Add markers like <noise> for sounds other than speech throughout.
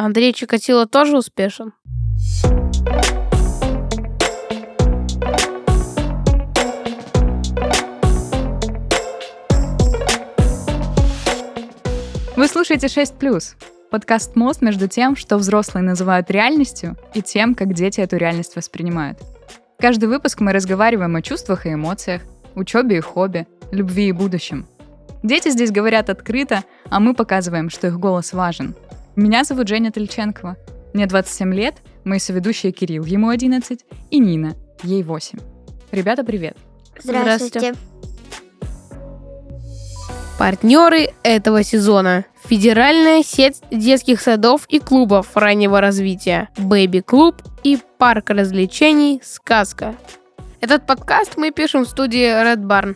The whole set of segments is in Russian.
Андрей Чикатило тоже успешен? Вы слушаете 6+, подкаст «Мост» между тем, что взрослые называют реальностью, и тем, как дети эту реальность воспринимают. Каждый выпуск мы разговариваем о чувствах и эмоциях, учебе и хобби, любви и будущем. Дети здесь говорят открыто, а мы показываем, что их голос важен. Меня зовут Женя Тельченкова. Мне 27 лет, мои соведущие Кирилл, ему 11, и Нина, ей 8. Ребята, привет! Здравствуйте. Партнеры этого сезона. Федеральная сеть детских садов и клубов раннего развития. Бэби Клуб и парк развлечений «Сказка». Этот подкаст мы пишем в студии Red Barn.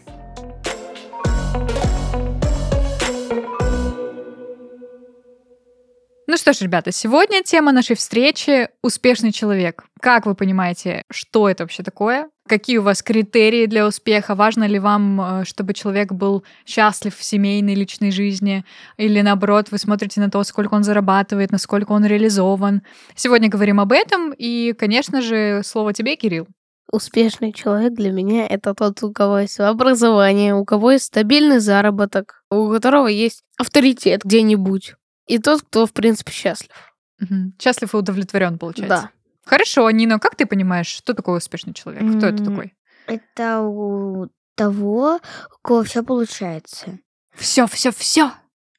Ну что ж, ребята, сегодня тема нашей встречи — успешный человек. Как вы понимаете, что это вообще такое? Какие у вас критерии для успеха? Важно ли вам, э, чтобы человек был счастлив в семейной, личной жизни? Или наоборот, вы смотрите на то, сколько он зарабатывает, насколько он реализован? Сегодня говорим об этом, и, конечно же, слово тебе, Кирилл. Успешный человек для меня это тот, у кого есть образование, у кого есть стабильный заработок, у которого есть авторитет где-нибудь. И тот, кто, в принципе, счастлив. Мгм. Счастлив и удовлетворен, получается. Да. Хорошо, Нина, как ты понимаешь, что такое успешный человек? Кто это такой? Это у того, у кого все получается. Все, все, все.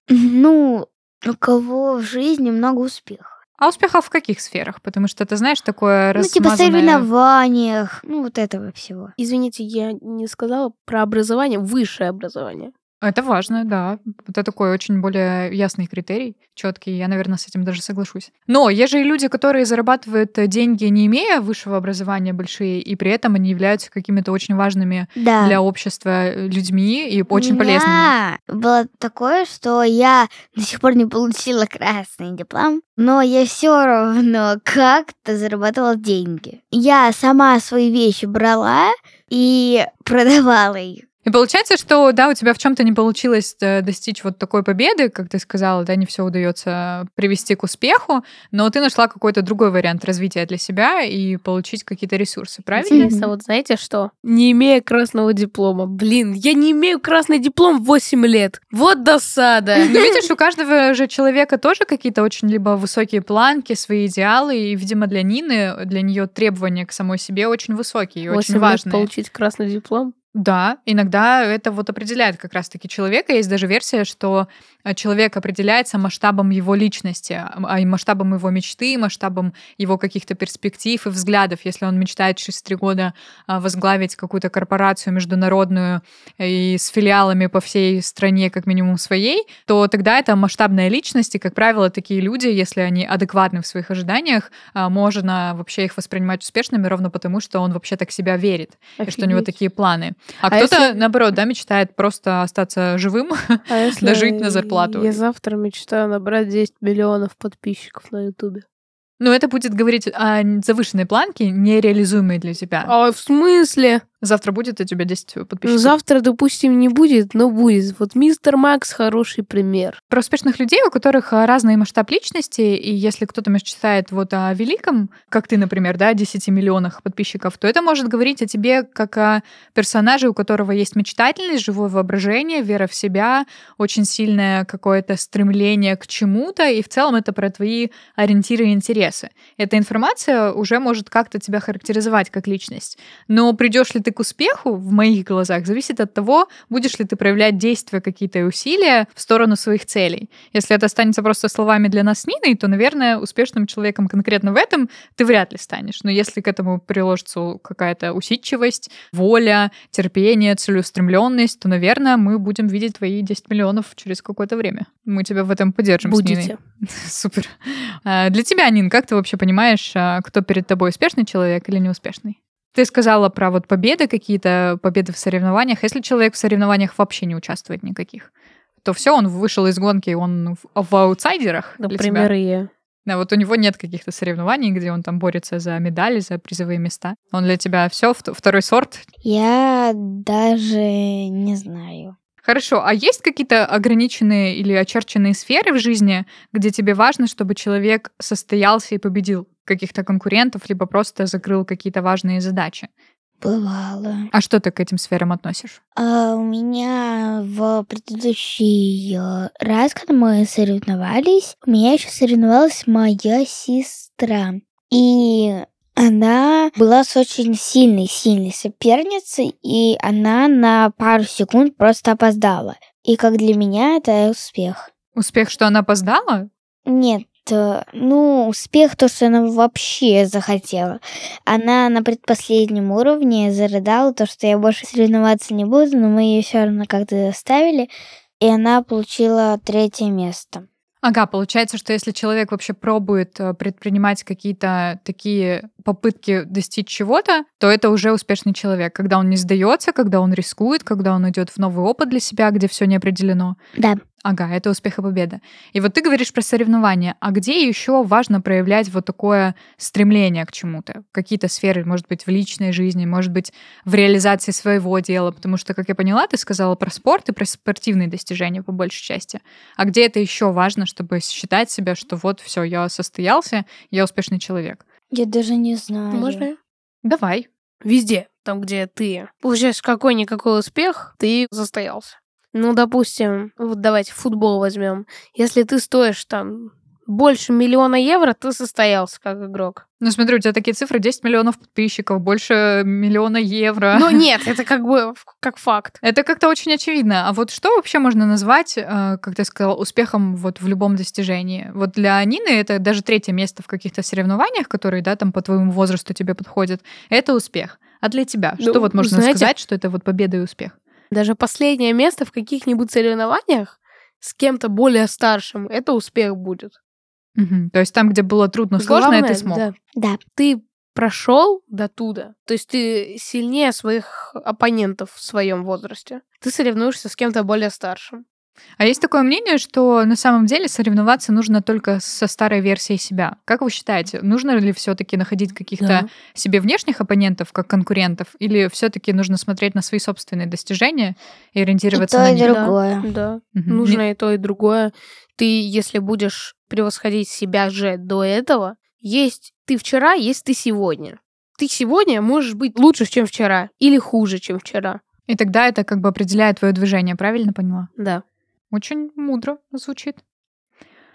Ну, у кого в жизни много успеха. А успеха в каких сферах? Потому что ты знаешь такое Ну, типа размазанное- соревнованиях, ну, вот этого всего. Извините, я не сказала про образование, высшее образование. Это важно, да. Это такой очень более ясный критерий, четкий. Я, наверное, с этим даже соглашусь. Но есть же и люди, которые зарабатывают э, деньги, не имея высшего образования большие, и при этом они являются какими-то очень важными Да. для общества э, людьми и очень полезными. было такое, что я до сих пор не получила красный диплом, но я все равно как-то зарабатывала деньги. Я сама свои вещи брала и продавала их. И получается, что да, у тебя в чем-то не получилось э, достичь вот такой победы, как ты сказала, да, не все удается привести к успеху, но ты нашла какой-то другой вариант развития для себя и получить какие-то ресурсы, правильно? Интересно, вот знаете что? Не имея красного диплома. Блин, я не имею красный диплом в 8 лет. Вот досада. Но видишь, у каждого же человека тоже какие-то очень либо высокие планки, свои идеалы, и, видимо, для Нины, для нее требования к самой себе очень высокие и 8 очень лет важные. получить красный диплом. Да, иногда это вот определяет как раз-таки человека. Есть даже версия, что э, человек определяется масштабом его личности, а и масштабом его мечты, масштабом его каких-то перспектив и взглядов. Если он мечтает через три года а, возглавить какую-то корпорацию международную э, и с филиалами по всей стране, как минимум своей, то тогда это масштабная личность, и, как правило, такие люди, если они адекватны в своих ожиданиях, а, можно вообще их воспринимать успешными ровно потому, что он вообще так себя верит, и что у него Офигеть. такие планы. А, А кто-то, если- наоборот, да, мечтает просто остаться живым. <laughs> А если Дожить на зарплату. Я завтра мечтаю набрать 10 миллионов подписчиков на Ютубе. Но это будет говорить о завышенной планке, нереализуемой для тебя. А в смысле? Завтра будет у тебя 10 Ну, подписчиков. завтра, допустим, не будет, но будет. Вот мистер Макс хороший пример. Про успешных людей, у которых а, разный масштаб личности, и если кто-то мечтает вот о великом, как ты, например, да, 10 миллионах подписчиков, то это может говорить о тебе как о персонаже, у которого есть мечтательность, живое воображение, вера в себя, очень сильное какое-то стремление к чему-то, и в целом это про твои ориентиры и интересы. Эта информация уже может как-то тебя характеризовать как личность. Но придешь ли ты к успеху, в моих глазах, зависит от того, будешь ли ты проявлять действия какие-то усилия в сторону своих целей. Если это останется просто словами для нас с Ниной, то, наверное, успешным человеком конкретно в этом ты вряд ли станешь. Но если к этому приложится какая-то усидчивость, воля, терпение, целеустремленность, то, наверное, мы будем видеть твои 10 миллионов через какое-то время. Мы тебя в этом поддержим с Ниной. Будете. <laughs> Супер. А, Для тебя, Нин, как ты вообще понимаешь, а, кто перед тобой успешный человек или неуспешный? Ты сказала про вот победы какие-то, победы в соревнованиях. Если человек в соревнованиях вообще не участвует никаких, то все, он вышел из гонки, он в, в аутсайдерах для тебя. Например, и я. Да, вот у него нет каких-то соревнований, где он там борется за медали, за призовые места. Он для тебя все второй сорт. Я даже не знаю. Хорошо, а есть какие-то ограниченные или очерченные сферы в жизни, где тебе важно, чтобы человек состоялся и победил каких-то конкурентов, либо просто закрыл какие-то важные задачи? Бывало. А что ты к этим сферам относишь? А у меня в предыдущий э, раз, когда мы соревновались, у меня еще соревновалась моя сестра. И она была с очень сильной, сильной соперницей, и она на пару секунд просто опоздала. И как для меня это успех. Успех, что она опоздала? Нет, э, ну, успех то, что она вообще захотела. Она на предпоследнем уровне зарыдала то, что я больше соревноваться не буду, но мы ее все равно как-то заставили, и она получила третье место. Ага, получается, что если человек вообще пробует э, предпринимать какие-то такие попытки достичь чего-то, то это уже успешный человек. Когда он не сдается, когда он рискует, когда он идет в новый опыт для себя, где все не определено. Да. Ага, это успех и победа. И вот ты говоришь про соревнования. А где еще важно проявлять вот такое стремление к чему-то? Какие-то сферы, может быть, в личной жизни, может быть, в реализации своего дела. Потому что, как я поняла, ты сказала про спорт и про спортивные достижения по большей части. А где это еще важно, чтобы считать себя, что вот все, я состоялся, я успешный человек? Я даже не знаю. Можно? Давай. Везде, там, где ты получаешь какой-никакой успех, ты состоялся. Ну, допустим, вот давайте футбол возьмем. Если ты стоишь там больше миллиона евро, ты состоялся как игрок. Ну, смотри, у тебя такие цифры, 10 миллионов подписчиков, больше миллиона евро. Ну, <laughs> нет, это как бы как факт. Это как-то очень очевидно. А вот что вообще можно назвать, э, как ты сказал, успехом вот в любом достижении? Вот для Нины это даже третье место в каких-то соревнованиях, которые, да, там по твоему возрасту тебе подходят. Это успех. А для тебя? Ну, что вот можно знаете- сказать, что это вот победа и успех? Даже последнее место в каких-нибудь соревнованиях с кем-то более старшим, это успех будет. Мгм. То есть там, где было трудно, сложно, Главное, ты смог. да, Да. ты прошел до туда. То есть ты сильнее своих оппонентов в своем возрасте. Ты соревнуешься с кем-то более старшим. А есть такое мнение, что на самом деле соревноваться нужно только со старой версией себя. Как вы считаете, нужно ли все-таки находить каких-то Да. себе внешних оппонентов как конкурентов, или все-таки нужно смотреть на свои собственные достижения и И ориентироваться то, на и них? другое. Да. Мгм. Нужно и то, и другое. Ты, если будешь превосходить себя же до этого, есть ты вчера, есть ты сегодня. Ты сегодня можешь быть лучше, чем вчера, или хуже, чем вчера. И тогда это как бы определяет твое движение, правильно поняла? Да. Очень мудро звучит.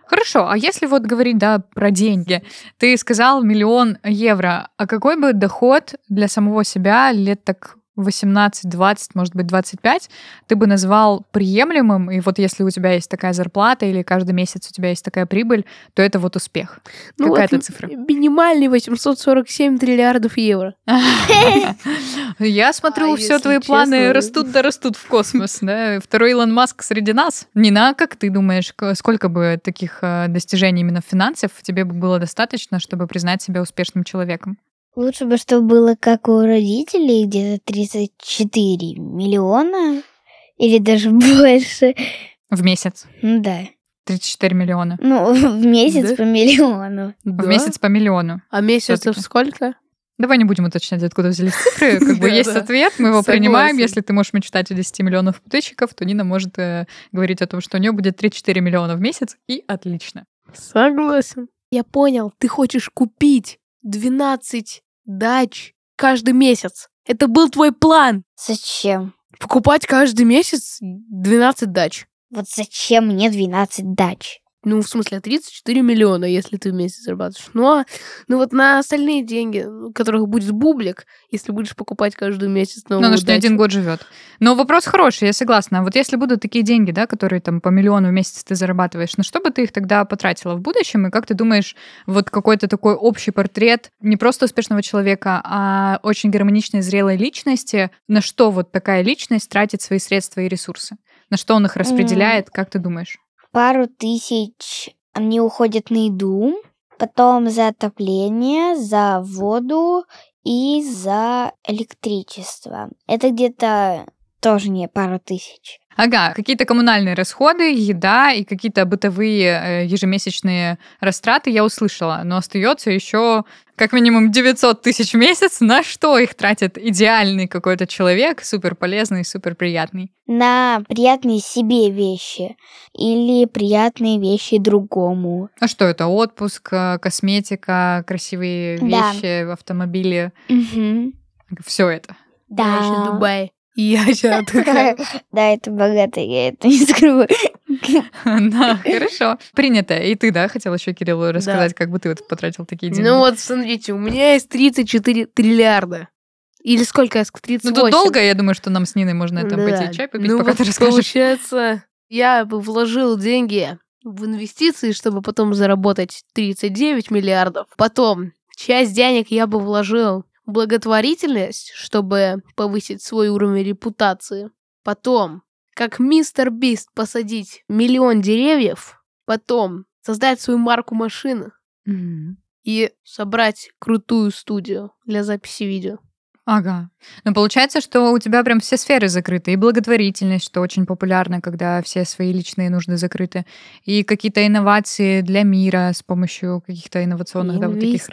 Хорошо, а если вот говорить, да, про деньги, ты сказал миллион евро, а какой бы доход для самого себя лет так 18, 20, может быть, 25, ты бы назвал приемлемым, и вот если у тебя есть такая зарплата или каждый месяц у тебя есть такая прибыль, то это вот успех. Ну, Какая это цифра? Минимальный 847 триллиардов евро. <laughs> Я смотрю, А, все твои планы честно, растут да растут в космос. Второй Илон Маск среди нас. Нина, как ты думаешь, сколько бы таких э, достижений именно финансов тебе бы было достаточно, чтобы признать себя успешным человеком? Лучше бы, чтобы было как у родителей, где-то 34 миллиона или даже <laughs> больше. В месяц. Ну да. 34 миллиона. Ну, в месяц Да? по миллиону. В месяц по миллиону. А месяцев сколько? Давай не будем уточнять, откуда взялись цифры. <laughs> Как бы Да, есть да. ответ, мы его принимаем. Если ты можешь мечтать о 10 миллионов подписчиков, то Нина может э, говорить о том, что у нее будет 3-4 миллиона в месяц, и отлично. Согласен. Я понял, ты хочешь купить 12 дач каждый месяц. Это был твой план. Зачем? Покупать каждый месяц 12 дач. Вот зачем мне 12 дач? Ну, в смысле, 34 миллиона, если ты в месяц зарабатываешь. Ну, а ну вот на остальные деньги, у которых будет бублик, если будешь покупать каждый месяц новую Ну, не дачу. один год живет. Но вопрос хороший, я согласна. А Вот если будут такие деньги, да, которые там по миллиону в месяц ты зарабатываешь, на что бы ты их тогда потратила в будущем? И как ты думаешь, вот какой-то такой общий портрет не просто успешного человека, а очень гармоничной, зрелой личности, на что вот такая личность тратит свои средства и ресурсы? На что он их распределяет, как ты думаешь? Пару тысяч они уходят на еду, потом за отопление, за воду и за электричество. Это где-то тоже не пару тысяч. Ага, какие-то коммунальные расходы, еда и какие-то бытовые э, ежемесячные растраты я услышала, но остается еще как минимум 900 тысяч в месяц. На что их тратит идеальный какой-то человек, супер полезный, супер приятный? На приятные себе вещи или приятные вещи другому. А что это? Отпуск, э, косметика, красивые Да. вещи, автомобили, Мгм. все это. Еще Да. Дубай. И я <laughs> сейчас такая... Да, это богато, я это не скрою. <laughs> Да, хорошо. Принято. И ты, да, хотел еще Кириллу рассказать, как бы ты вот потратил такие деньги? Ну вот, смотрите, у меня есть 34 триллиарда. Или сколько я сказала? 38. Ну, тут долго, я думаю, что нам с Ниной можно там пойти чай попить, Ну пока ты расскажешь. Получается, я бы вложил деньги в инвестиции, чтобы потом заработать 39 миллиардов. Потом часть денег я бы вложил благотворительность, чтобы повысить свой уровень репутации. Потом, как мистер Бист, посадить миллион деревьев. Потом создать свою марку машины Мгм. и собрать крутую студию для записи видео. Ага. Ну, получается, что у тебя прям все сферы закрыты. И благотворительность, что очень популярно, когда все свои личные нужды закрыты. И какие-то инновации для мира с помощью каких-то инновационных, да, вот таких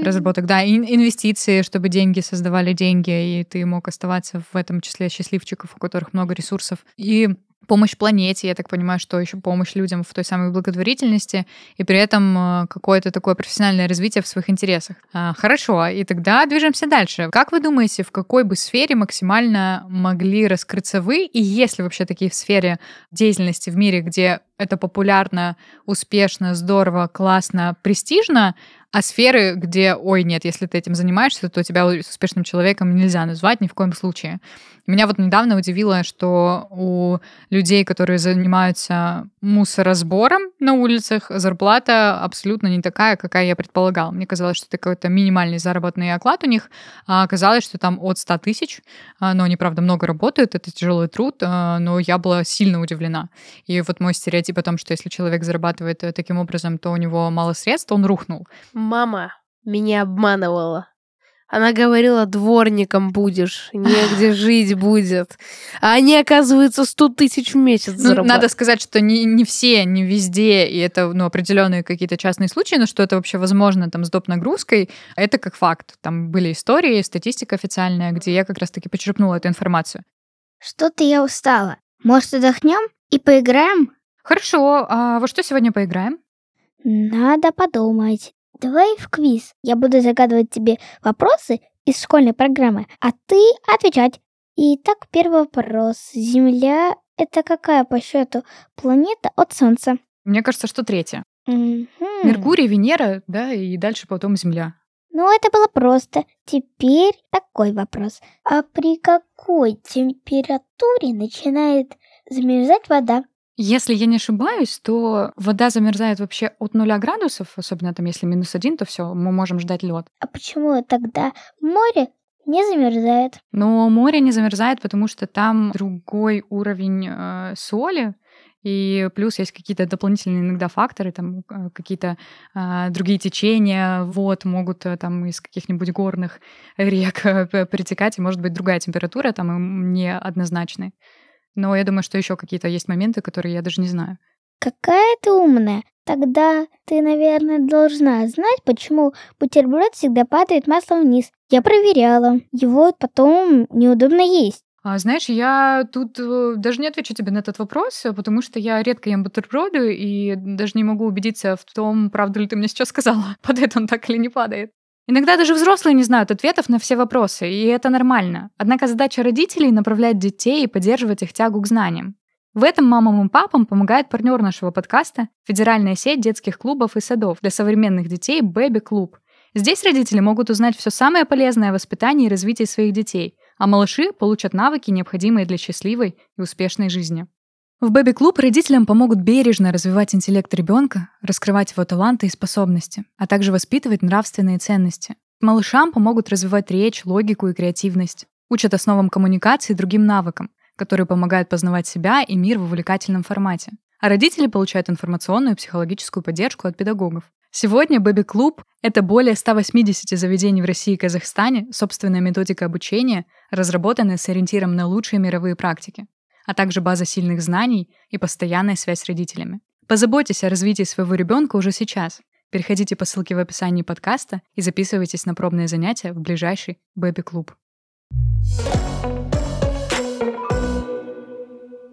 разработок. Да, и инвестиции, чтобы деньги создавали деньги, и ты мог оставаться в этом числе счастливчиков, у которых много ресурсов. И помощь планете, я так понимаю, что еще помощь людям в той самой благотворительности, и при этом э, какое-то такое профессиональное развитие в своих интересах. А, Хорошо, и тогда движемся дальше. Как вы думаете, в какой бы сфере максимально могли раскрыться вы, и есть ли вообще такие в сфере деятельности в мире, где это популярно, успешно, здорово, классно, престижно, а сферы, где, ой, нет, если ты этим занимаешься, то тебя успешным человеком нельзя назвать ни в коем случае. Меня вот недавно удивило, что у людей, которые занимаются мусоросбором на улицах, зарплата абсолютно не такая, какая я предполагала. Мне казалось, что это какой-то минимальный заработный оклад у них, а оказалось, что там от 100 тысяч, А, но они, правда, много работают, это тяжелый труд, а, но я была сильно удивлена. И вот мой стереотип о том, что если человек зарабатывает э, таким образом, то у него мало средств, он рухнул. Мама меня обманывала. Она говорила, дворником будешь, негде <laughs> жить будет. А они, оказывается, 100 тысяч в месяц Ну, зарабатывают. надо сказать, что не, не все, не везде, и это ну, определенные какие-то частные случаи, но что это вообще возможно там с доп. нагрузкой, это как факт. Там были истории, статистика официальная, где я как раз-таки почерпнула эту информацию. Что-то я устала. Может, отдохнем и поиграем? Хорошо, а во что сегодня поиграем? Надо подумать. Давай в квиз. Я буду загадывать тебе вопросы из школьной программы, а ты отвечать. Итак, первый вопрос. Земля — это какая по счету планета от Солнца? Мне кажется, что третье. Мгм. Меркурий, Венера, да, и дальше потом Земля. Ну, это было просто. Теперь такой вопрос. А при какой температуре начинает замерзать вода? Если я не ошибаюсь, то вода замерзает вообще от нуля градусов, особенно там, если минус один, то все, мы можем ждать лед. А почему тогда море не замерзает? Но море не замерзает, потому что там другой уровень э, соли, и плюс есть какие-то дополнительные иногда факторы, там э, какие-то э, другие течения, вот, могут э, там из каких-нибудь горных рек э, притекать, и может быть другая температура там им не однозначной. Но я думаю, что еще какие-то есть моменты, которые я даже не знаю. Какая ты умная. Тогда ты, наверное, должна знать, почему бутерброд всегда падает маслом вниз. Я проверяла. Его потом неудобно есть. А, знаешь, я тут э, даже не отвечу тебе на этот вопрос, э, потому что я редко ем бутерброды и даже не могу убедиться в том, правду ли ты мне сейчас сказала, <laughs> падает он так или не падает. Иногда даже взрослые не знают ответов на все вопросы, и это нормально. Однако задача родителей — направлять детей и поддерживать их тягу к знаниям. В этом мамам и папам помогает партнер нашего подкаста — федеральная сеть детских клубов и садов для современных детей «Бэби Клуб». Здесь родители могут узнать все самое полезное о воспитании и развитии своих детей, а малыши получат навыки, необходимые для счастливой и успешной жизни. В Бэби Клуб родителям помогут бережно развивать интеллект ребенка, раскрывать его таланты и способности, а также воспитывать нравственные ценности. Малышам помогут развивать речь, логику и креативность. Учат основам коммуникации и другим навыкам, которые помогают познавать себя и мир в увлекательном формате. А родители получают информационную и психологическую поддержку от педагогов. Сегодня Бэби Клуб — это более 180 заведений в России и Казахстане, собственная методика обучения, разработанная с ориентиром на лучшие мировые практики. А также база сильных знаний и постоянная связь с родителями. Позаботьтесь о развитии своего ребенка уже сейчас. Переходите по ссылке в описании подкаста и записывайтесь на пробные занятия в ближайший бэби-клуб.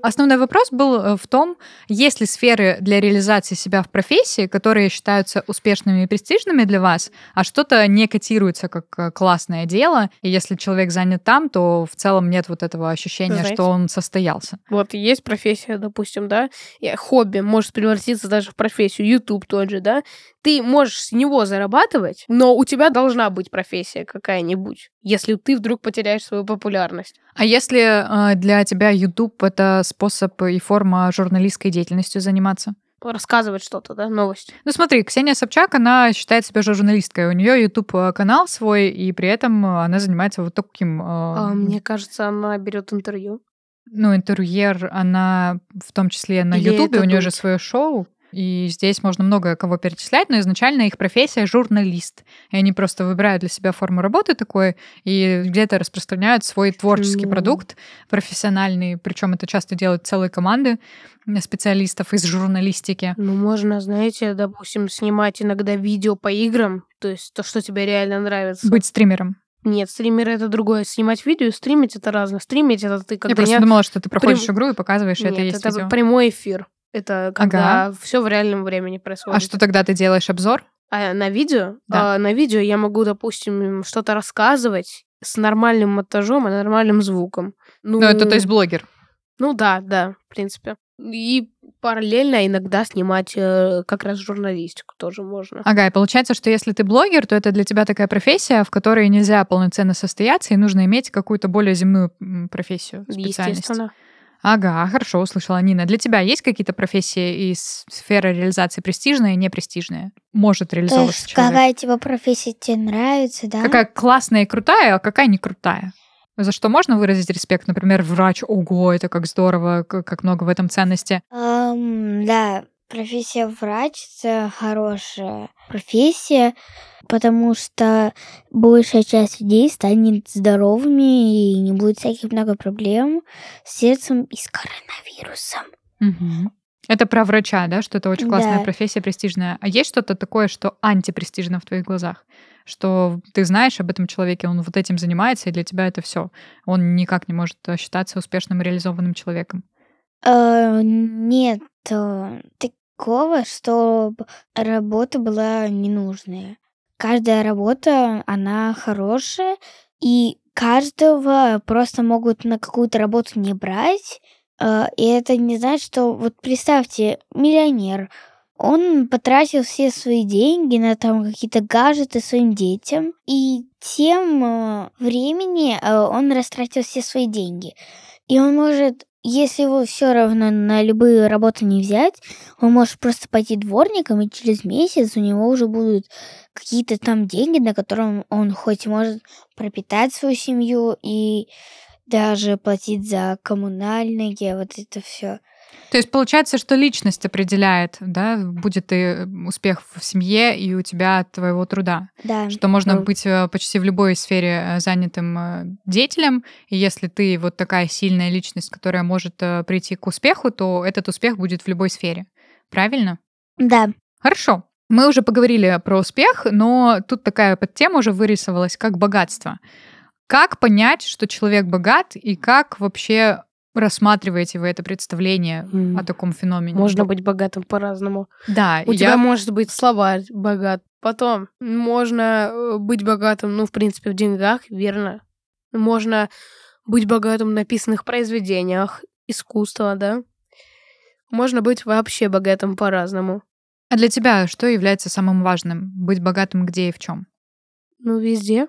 Основной вопрос был э, в том, есть ли сферы для реализации себя в профессии, которые считаются успешными и престижными для вас, а что-то не котируется как э, классное дело, и если человек занят там, то в целом нет вот этого ощущения, Знаете, что он состоялся. Вот есть профессия, допустим, да, хобби может превратиться даже в профессию, YouTube тот же, да, ты можешь с него зарабатывать, но у тебя должна быть профессия какая-нибудь, если ты вдруг потеряешь свою популярность. А если э, для тебя YouTube это способ и форма журналистской деятельностью заниматься? рассказывать что-то, да, новость. Ну смотри, Ксения Собчак, она считает себя журналисткой. У нее YouTube канал свой, и при этом она занимается вот таким. Э... А, мне кажется, она берет интервью. Ну, интервьюер, она в том числе на YouTube, у нее же свое шоу. И здесь можно много кого перечислять, но изначально их профессия журналист. И они просто выбирают для себя форму работы такой и где-то распространяют свой творческий ну... продукт профессиональный. Причем это часто делают целые команды специалистов из журналистики. Ну, можно, знаете, допустим, снимать иногда видео по играм, то есть то, что тебе реально нравится. Быть стримером. Нет, стример это другое. Снимать видео и стримить это разное. Стримить это ты когда... Я просто не... думала, что ты проходишь Прям... игру и показываешь, Нет, это есть это видео. прямой эфир. Это когда ага. все в реальном времени происходит. А что тогда ты делаешь обзор? А, на видео? Да. А, на видео я могу, допустим, что-то рассказывать с нормальным монтажом и нормальным звуком. Ну, ну, это то есть блогер. Ну да, да, в принципе. И параллельно иногда снимать э, как раз журналистику тоже можно. Ага, и получается, что если ты блогер, то это для тебя такая профессия, в которой нельзя полноценно состояться, и нужно иметь какую-то более земную профессию, специальность. Естественно. Ага, хорошо, услышала Нина. Для тебя есть какие-то профессии из сферы реализации престижные и непрестижные? Может реализовываться То есть человек? какая типа профессия тебе нравится, да? Какая классная и крутая, а какая не крутая? За что можно выразить респект? Например, врач, ого, это как здорово, как много в этом ценности. Um, да, профессия врач — это хорошая профессия, потому что большая часть людей станет здоровыми и не будет всяких много проблем с сердцем и с коронавирусом. Угу. Это про врача, да, что это очень классная да. профессия, престижная. А есть что-то такое, что антипрестижно в твоих глазах? Что ты знаешь об этом человеке, он вот этим занимается, и для тебя это все. Он никак не может считаться успешным реализованным человеком. Uh, нет, uh, такого, чтобы работа была ненужная. Каждая работа, она хорошая, и каждого просто могут на какую-то работу не брать. Э, и это не значит, что вот представьте, миллионер, он потратил все свои деньги на там какие-то гаджеты своим детям, и тем э, времени э, он растратил все свои деньги. И он может если его все равно на любые работы не взять, он может просто пойти дворником, и через месяц у него уже будут какие-то там деньги, на котором он хоть может пропитать свою семью и даже платить за коммунальные, вот это все. То есть получается, что личность определяет, да, будет и успех в семье и у тебя от твоего труда. Да. Что можно mm. быть э, почти в любой сфере э, занятым э, деятелем, и если ты вот такая сильная личность, которая может прийти к успеху, то этот успех будет в любой сфере. Правильно? Да. Хорошо. Мы уже поговорили про успех, но тут такая подтема уже вырисовалась, как богатство. Как понять, что человек богат, и как вообще рассматриваете вы это представление mm. о таком феномене? Можно быть богатым по-разному. Да. У я... тебя может быть словарь богат. Потом можно э, быть богатым, ну, в принципе, в деньгах, верно. Можно быть богатым в написанных произведениях, искусства, да. Можно быть вообще богатым по-разному. А для тебя что является самым важным? Быть богатым где и в чем? Ну, везде.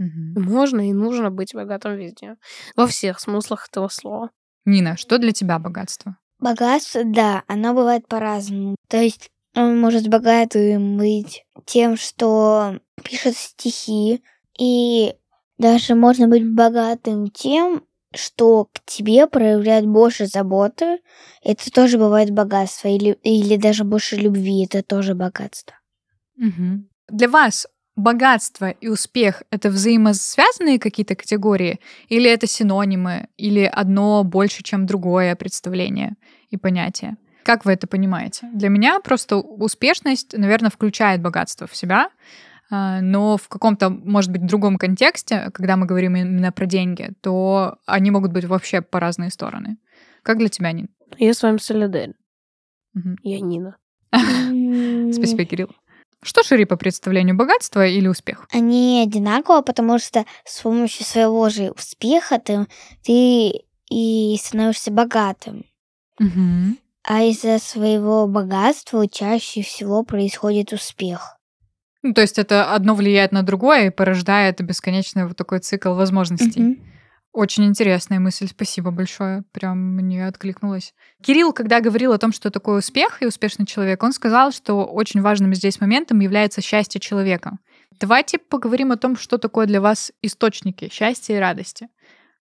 Угу. Можно и нужно быть богатым везде. Во всех смыслах этого слова. Нина, что для тебя богатство? Богатство, да, оно бывает по-разному. То есть он может богатым быть тем, что пишет стихи, и даже можно быть богатым тем, что к тебе проявляют больше заботы, это тоже бывает богатство, или, или даже больше любви, это тоже богатство. Угу. Для вас богатство и успех — это взаимосвязанные какие-то категории? Или это синонимы? Или одно больше, чем другое представление и понятие? Как вы это понимаете? Для меня просто успешность, наверное, включает богатство в себя, а, но в каком-то, может быть, другом контексте, когда мы говорим именно про деньги, то они могут быть вообще по разные стороны. Как для тебя, Нин? Я с вами солидарен. Мгм. Я Нина. <laughs> Спасибо, Кирилл. Что шире по представлению, богатство или успех? Они одинаково, потому что с помощью своего же успеха ты, ты и становишься богатым. Мгм. А из-за своего богатства чаще всего происходит успех. Ну, то есть это одно влияет на другое и порождает бесконечный вот такой цикл возможностей. Мгм. Очень интересная мысль, спасибо большое. Прям мне откликнулось. Кирилл, когда говорил о том, что такое успех и успешный человек, он сказал, что очень важным здесь моментом является счастье человека. Давайте поговорим о том, что такое для вас источники счастья и радости.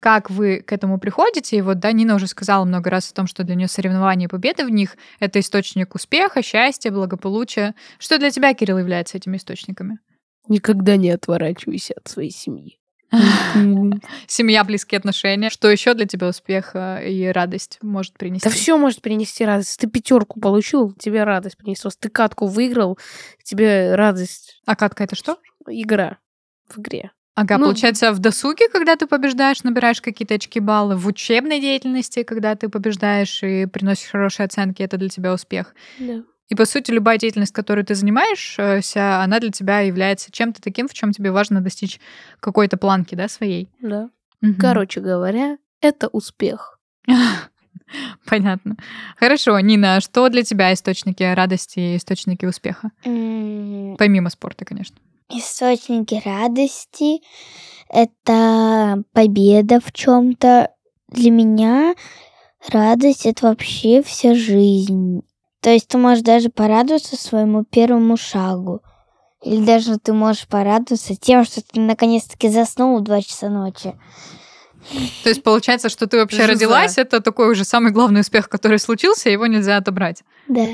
Как вы к этому приходите? И вот, да, Нина уже сказала много раз о том, что для нее соревнования и победы в них — это источник успеха, счастья, благополучия. Что для тебя, Кирилл, является этими источниками? Никогда не отворачивайся от своей семьи. <laughs> Семья, близкие отношения. Что еще для тебя успех э, и радость может принести? Да все может принести радость. Ты пятерку получил, тебе радость принесло. Ты катку выиграл, тебе радость. А катка это что? Игра в игре. Ага, Ну- получается, в досуге, когда ты побеждаешь, набираешь какие-то очки баллы, в учебной деятельности, когда ты побеждаешь и приносишь хорошие оценки, это для тебя успех. Да. И, по сути, любая деятельность, которой ты занимаешься, она для тебя является чем-то таким, в чем тебе важно достичь какой-то планки, да, своей. Да. Мгм. Короче говоря, это успех. <laughs> Понятно. Хорошо, Нина, а что для тебя источники радости и источники успеха? Помимо спорта, конечно. Источники радости — это победа в чем-то. Для меня радость — это вообще вся жизнь. То есть ты можешь даже порадоваться своему первому шагу. Или даже ты можешь порадоваться тем, что ты наконец-таки заснул в 2 часа ночи. То есть получается, что ты вообще Жиза. родилась, это такой уже самый главный успех, который случился, его нельзя отобрать. Да.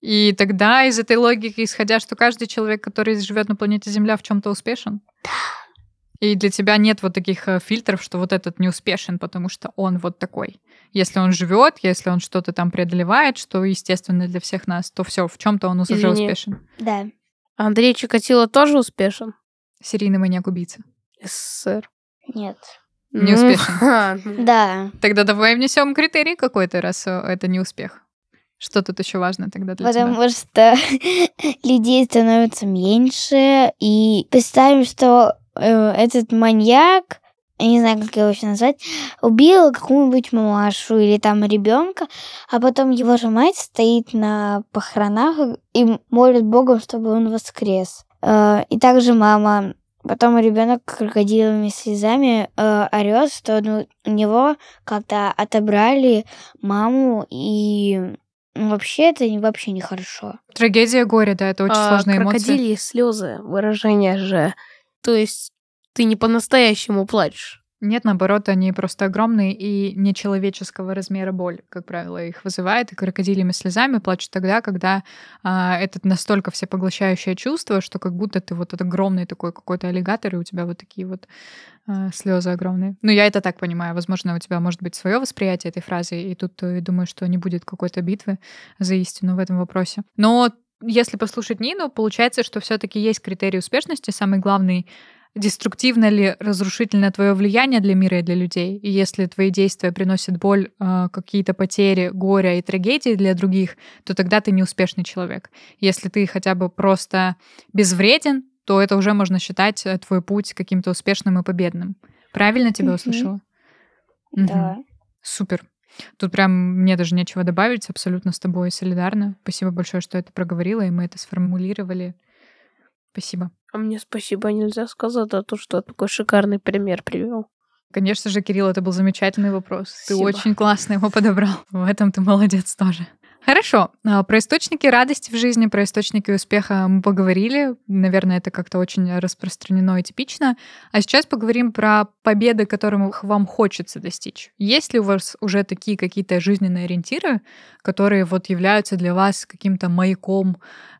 И тогда из этой логики, исходя, что каждый человек, который живет на планете Земля, в чем-то успешен. И для тебя нет вот таких э, фильтров, что вот этот не успешен, потому что он вот такой. Если он живет, если он что-то там преодолевает, что естественно для всех нас, то все, в чем-то он уже Извини. успешен. Да. Андрей Чикатило тоже успешен? Серийный маньяк убийца. СССР. Нет. Не Ну, успешен. <laughs> Да. Тогда давай внесем критерий какой-то, раз э, это не успех. Что тут еще важно тогда для тебя? Потому что <laughs> людей становится меньше. И представим, что этот маньяк, я не знаю, как его еще назвать, убил какую-нибудь мамашу или там ребенка, а потом его же мать стоит на похоронах и молит Бога, чтобы он воскрес. Э, И также мама. Потом ребенок крокодиловыми слезами э, орет, что ну, у него как-то отобрали маму, и ну, вообще это не- вообще нехорошо. Трагедия горя, да, это очень а сложная эмоция. крокодильи слезы, выражение же. То есть ты не по-настоящему плачешь. Нет, наоборот, они просто огромные и нечеловеческого размера боль, как правило, их вызывает. И крокодильями слезами плачут тогда, когда а, это настолько всепоглощающее чувство, что как будто ты вот этот огромный такой какой-то аллигатор, и у тебя вот такие вот а, слезы огромные. Ну, я это так понимаю. Возможно, у тебя может быть свое восприятие этой фразы, и тут э, думаю, что не будет какой-то битвы за истину в этом вопросе. Но если послушать Нину, получается, что все-таки есть критерий успешности. Самый главный деструктивно ли, разрушительно твое влияние для мира и для людей. И если твои действия приносят боль, э, какие-то потери, горя и трагедии для других, то тогда ты неуспешный человек. Если ты хотя бы просто безвреден, то это уже можно считать э, твой путь каким-то успешным и победным. Правильно тебя услышала? Да. Супер. Тут прям мне даже нечего добавить, абсолютно с тобой солидарна. Спасибо большое, что это проговорила, и мы это сформулировали. Спасибо. А мне спасибо нельзя сказать за то, что такой шикарный пример привел. Конечно же, Кирилл, это был замечательный вопрос. Ты Спасибо. очень классно его подобрал. В этом ты молодец тоже. Хорошо. А, Про источники радости в жизни, про источники успеха мы поговорили. Наверное, это как-то очень распространено и типично. А сейчас поговорим про победы, которым вам хочется достичь. Есть ли у вас уже такие какие-то жизненные ориентиры, которые вот являются для вас каким-то маяком,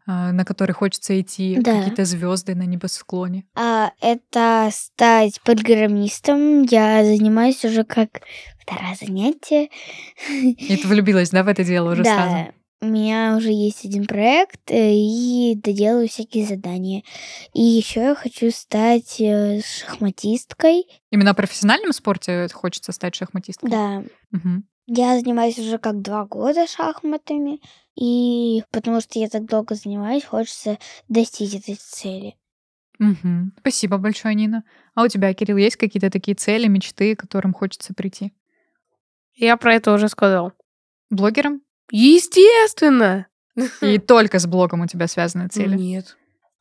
а, на который хочется идти, Да. какие-то звезды на небосклоне? А, это стать программистом. Я занимаюсь уже как второе занятие. И ты влюбилась, да, в это дело уже да, сразу? у меня уже есть один проект, э, и доделаю всякие задания. И еще я хочу стать э, шахматисткой. Именно в профессиональном спорте хочется стать шахматисткой? Да, Мгм. я занимаюсь уже как два года шахматами, и потому что я так долго занимаюсь, хочется достичь этой цели. Мгм. Спасибо большое, Нина. А у тебя, Кирилл, есть какие-то такие цели, мечты, к которым хочется прийти? Я про это уже сказал. Блогером? Естественно. И <laughs> только с блогом у тебя связаны цели? Нет.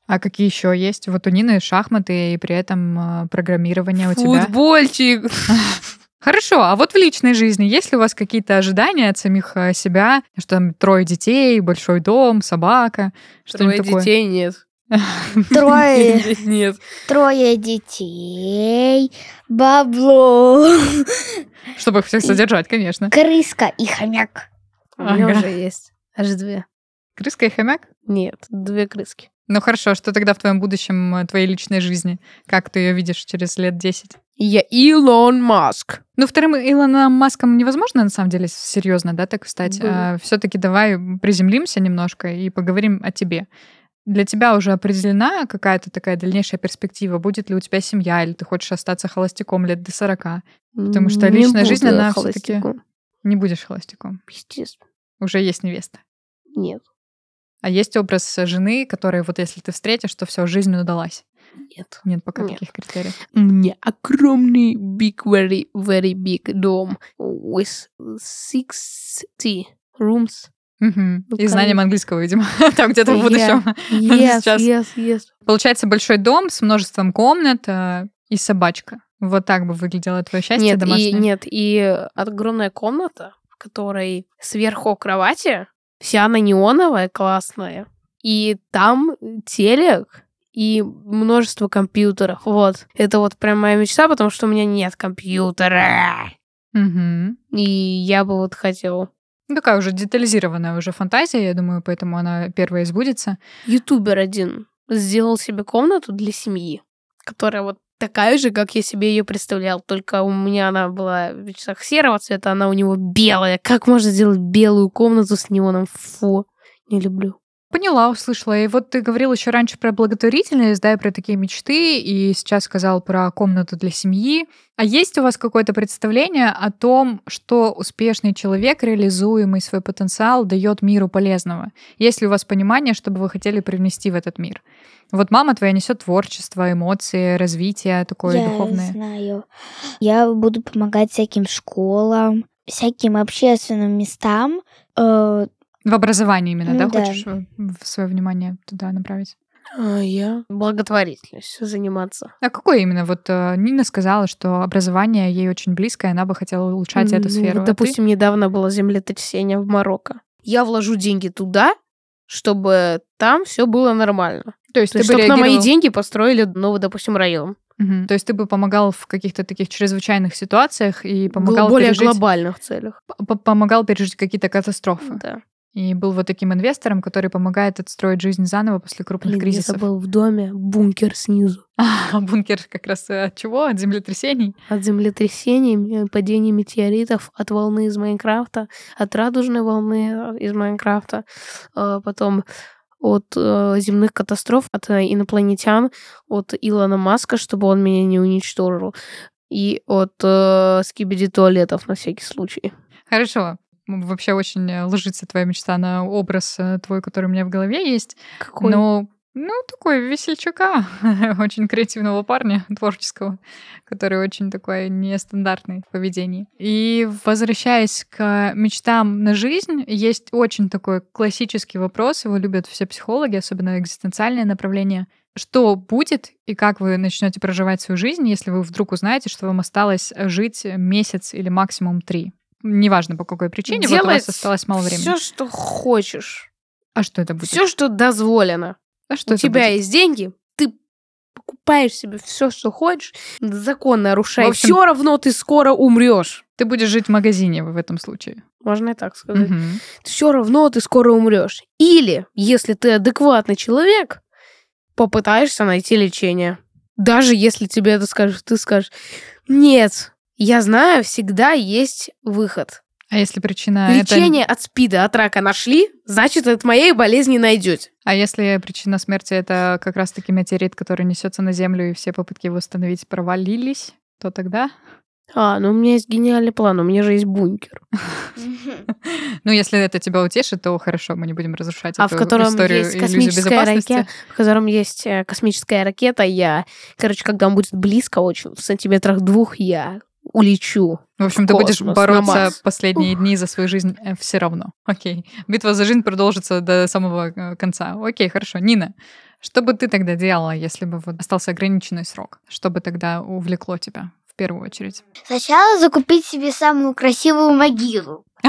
А какие еще есть? Вот у Нины шахматы и при этом э, программирование у тебя. Футбольчик. <laughs> Хорошо, а вот в личной жизни есть ли у вас какие-то ожидания от самих э, себя? Что там трое детей, большой дом, собака, что-нибудь Трое детей нет. <laughs> Трое, Нет. трое детей, бабло, Чтобы их всех содержать, конечно. крыска и хомяк. У меня Ага. уже есть. Аж две. Крыска и хомяк? Нет, две крыски. Ну хорошо, что тогда в твоем будущем, э, твоей личной жизни? Как ты ее видишь через лет 10? Я Илон Маск. Ну, вторым Илоном Маском невозможно, на самом деле, серьезно, да, так стать. Да. все-таки давай приземлимся немножко и поговорим о тебе. Для тебя уже определена какая-то такая дальнейшая перспектива? Будет ли у тебя семья, или ты хочешь остаться холостяком лет до 40? Потому что Не личная жизнь, она холостяком. Не будешь холостяком. Естественно. Уже есть невеста. Нет. А есть образ жены, которая вот если ты встретишь, то все, жизнь удалась. Нет. Нет пока Нет. таких критериев. У меня огромный big, very, very big дом with 60 rooms. Ну, И знанием английского, видимо, <laughs> там где-то в будущем. Yes, Сейчас. yes, yes. Получается большой дом с множеством комнат э, и собачка. Вот так бы выглядело твое счастье Нет, и, домашнее. нет, и огромная комната, в которой сверху кровати, вся она неоновая, классная. И там телек и множество компьютеров. Вот. Это вот прям моя мечта, потому что у меня нет компьютера. Мгм. И я бы вот хотела. Ну, Такая уже детализированная уже фантазия, я думаю, поэтому она первая избудется. Ютубер один сделал себе комнату для семьи, которая вот такая же, как я себе ее представлял. Только у меня она была в мечтах серого цвета, она у него белая. Как можно сделать белую комнату с неоном? Фу, не люблю. Поняла, услышала. И вот ты говорил еще раньше про благотворительность, да, и про такие мечты, и сейчас сказал про комнату для семьи. А есть у вас какое-то представление о том, что успешный человек, реализуемый свой потенциал, дает миру полезного? Есть ли у вас понимание, что бы вы хотели привнести в этот мир? Вот мама твоя несет творчество, эмоции, развитие такое я духовное. знаю. Я буду помогать всяким школам, всяким общественным местам. Э, В образовании именно, Ну да, да. хочешь свое внимание туда направить? А я благотворительностью заниматься. А какое именно? Вот э, Нина сказала, что образование ей очень близко, и она бы хотела улучшать эту Ну, сферу. вот, А ты? допустим, недавно было землетрясение в Марокко. Я вложу деньги туда, чтобы там все было нормально. то есть То есть, ты бы чтобы на мои реагировал- деньги построили новый, допустим, район. Мгм. То есть ты бы помогал в каких-то таких чрезвычайных ситуациях и помогал в более пережить... глобальных целях. помогал пережить какие-то катастрофы. Да. И был вот таким инвестором, который помогает отстроить жизнь заново после крупных Блин, я кризисов. забыл в доме бункер снизу. <laughs> А, бункер как раз э, от чего? От землетрясений? От землетрясений, э, падения метеоритов, от волны из Майнкрафта, от радужной волны э, из Майнкрафта, потом от земных катастроф, от инопланетян, от Илона Маска, чтобы он меня не уничтожил, и от э, скибиди туалетов на всякий случай. Хорошо. Вообще очень э, ложится твоя мечта на образ э, твой, который у меня в голове есть. Какой? Но, ну, такой весельчака, <laughs> очень креативного парня, творческого, который очень такой нестандартный в поведении. И возвращаясь к мечтам на жизнь, есть очень такой классический вопрос, его любят все психологи, особенно экзистенциальное направление. Что будет и как вы начнете проживать свою жизнь, если вы вдруг узнаете, что вам осталось жить месяц или максимум три? Неважно по какой причине, вот у вас осталось мало времени. Все, что хочешь. А что это будет? Все, что дозволено. А что у тебя будет? есть деньги, ты покупаешь себе все, что хочешь, закон нарушай. Общем- Все равно ты скоро умрешь. Ты будешь жить в магазине в этом случае. Можно и так сказать. Мгм. Все равно ты скоро умрешь. Или, если ты адекватный человек, попытаешься найти лечение. Даже если тебе это скажут, ты скажешь, нет, я знаю, всегда есть выход. А если причина это... Лечение от СПИДа, от рака нашли, значит, от моей болезни найдете. А если причина смерти это как раз-таки метеорит, который несется на Землю, и все попытки его остановить провалились, то тогда... А, ну у меня есть гениальный план, у меня же есть бункер. <laughs> Ну, если это тебя утешит, то хорошо, мы не будем разрушать А в эту котором историю космическая ракета, в котором есть э, космическая ракета, я, короче, когда он будет близко очень, в сантиметрах двух, я улечу. В общем, в ты будешь космос, бороться последние дни за свою жизнь все равно. Окей. Битва за жизнь продолжится до самого э, конца. Окей, хорошо. Нина, что бы ты тогда делала, если бы вот остался ограниченный срок? Что бы тогда увлекло тебя в первую очередь? Сначала закупить себе самую красивую могилу. <laughs> <laughs>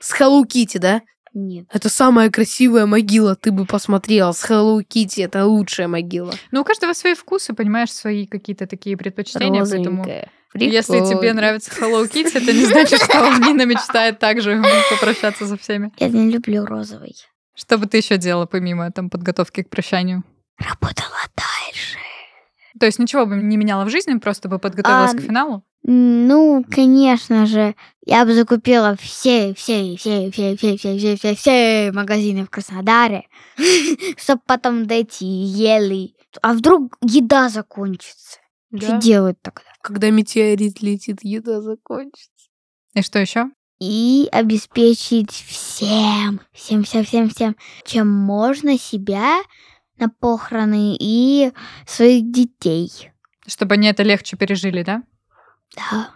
С Hello Kitty, да? Нет. Это самая красивая могила, ты бы посмотрела. С Hello Kitty это лучшая могила. Ну, у каждого свои вкусы, понимаешь, свои какие-то такие предпочтения, поэтому... Розовенькая. Если тебе Прикольно. нравится Hello Kitty, это не значит, что Нина мечтает также попрощаться со всеми. Я не люблю розовый. Что бы ты еще делала, помимо там подготовки к прощанию? Работала дальше. То есть ничего бы не меняла в жизни, просто бы подготовилась А, к финалу? Ну, конечно же, я бы закупила все, все, все, все, все, все, все, все, все магазины в Краснодаре, <laughs> чтобы потом дойти ели. А вдруг еда закончится? Что делать тогда? Когда метеорит летит, еда закончится. И что еще? И обеспечить всем, всем, всем, всем, всем, чем можно себя на похороны и своих детей. Чтобы они это легче пережили, да? Да.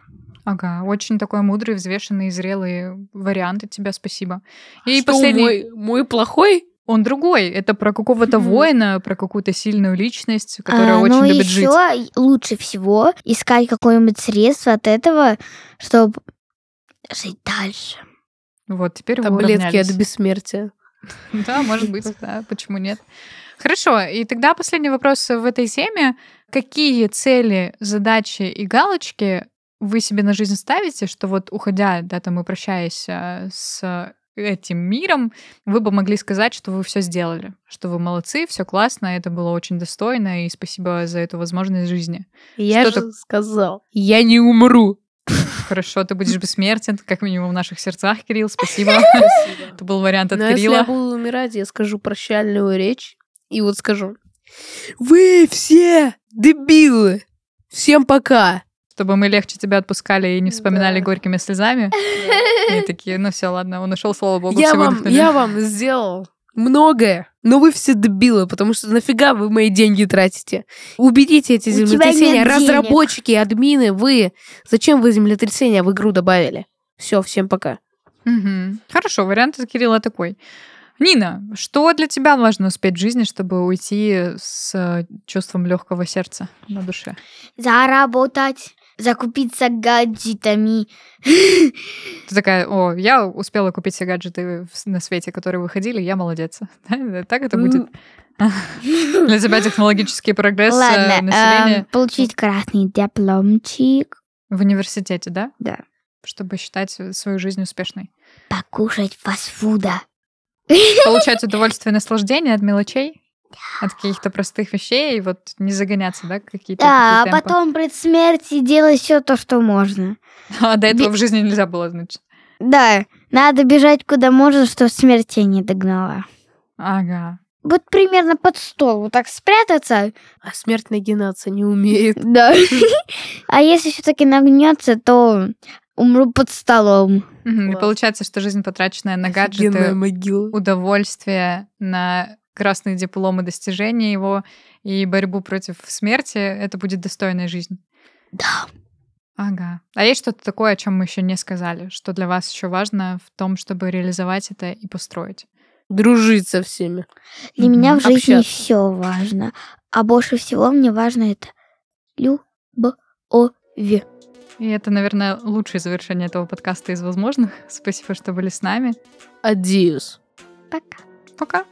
Ага, очень такой мудрый, взвешенный, зрелый вариант от тебя, спасибо. И Что, последний, мой, мой плохой? он другой. Это про какого-то Мгм. воина, про какую-то сильную личность, которая А, очень ну, любит жить. еще лучше всего искать какое-нибудь средство от этого, чтобы жить дальше. Вот, теперь вы Таблетки от бессмертия. <laughs> Да, может быть, <laughs> да, почему нет. Хорошо, и тогда последний вопрос в этой теме. Какие цели, задачи и галочки вы себе на жизнь ставите, что вот уходя, да, там и прощаясь а, с этим миром, вы бы могли сказать, что вы все сделали, что вы молодцы, все классно, это было очень достойно, и спасибо за эту возможность жизни. Я Что же сказал, я не умру. Хорошо, ты будешь бессмертен, как минимум в наших сердцах, Кирилл, спасибо. <laughs> Это был вариант от Но если я Кирилла. буду умирать, я скажу прощальную речь. И вот скажу. Вы все дебилы! Всем пока! Чтобы мы легче тебя отпускали и не вспоминали Да. горькими слезами. <laughs> И такие, ну все, ладно, он ушел, слава богу, Я вам, я вам сделал многое, но вы все дебилы, потому что нафига вы мои деньги тратите? Уберите эти У землетрясения, денег. разработчики, админы, вы. Зачем вы землетрясения в игру добавили? Все, всем пока. Мгм. Хорошо, вариант от Кирилла такой. Нина, что для тебя важно успеть в жизни, чтобы уйти с э, чувством легкого сердца на душе? Заработать, закупиться гаджетами. Ты такая, о, я успела купить все гаджеты на свете, которые выходили, я молодец. <laughs> Так это будет? <laughs> Для тебя технологический прогресс э, Ладно, населения эм, получить красный дипломчик, в университете, да? Да. Чтобы считать свою жизнь успешной. покушать фастфуда. <laughs> Получать удовольствие и наслаждение от мелочей, от каких-то простых вещей, и вот не загоняться, да, какие-то Да, а потом при смерти делать все то, что можно. <laughs> А до этого в жизни нельзя было, значит. Да, надо бежать куда можно, чтобы смерть тебя не догнала. Ага. Вот примерно под стол, вот так спрятаться. А смерть нагинаться не умеет. Да. <laughs> А если все-таки нагнется, то умру под столом. Мгм. И получается, что жизнь, потраченная на Офигенная гаджеты, могила. удовольствие, на красные дипломы достижения его и борьбу против смерти, это будет достойная жизнь. Да. Ага. А есть что-то такое, о чем мы еще не сказали, что для вас еще важно в том, чтобы реализовать это и построить? Дружить со всеми. Для Мгм. меня в жизни Общаться. все важно. А больше всего мне важно это любовь. И это, наверное, лучшее завершение этого подкаста из возможных. Спасибо, что были с нами. Адиус. Пока. Пока.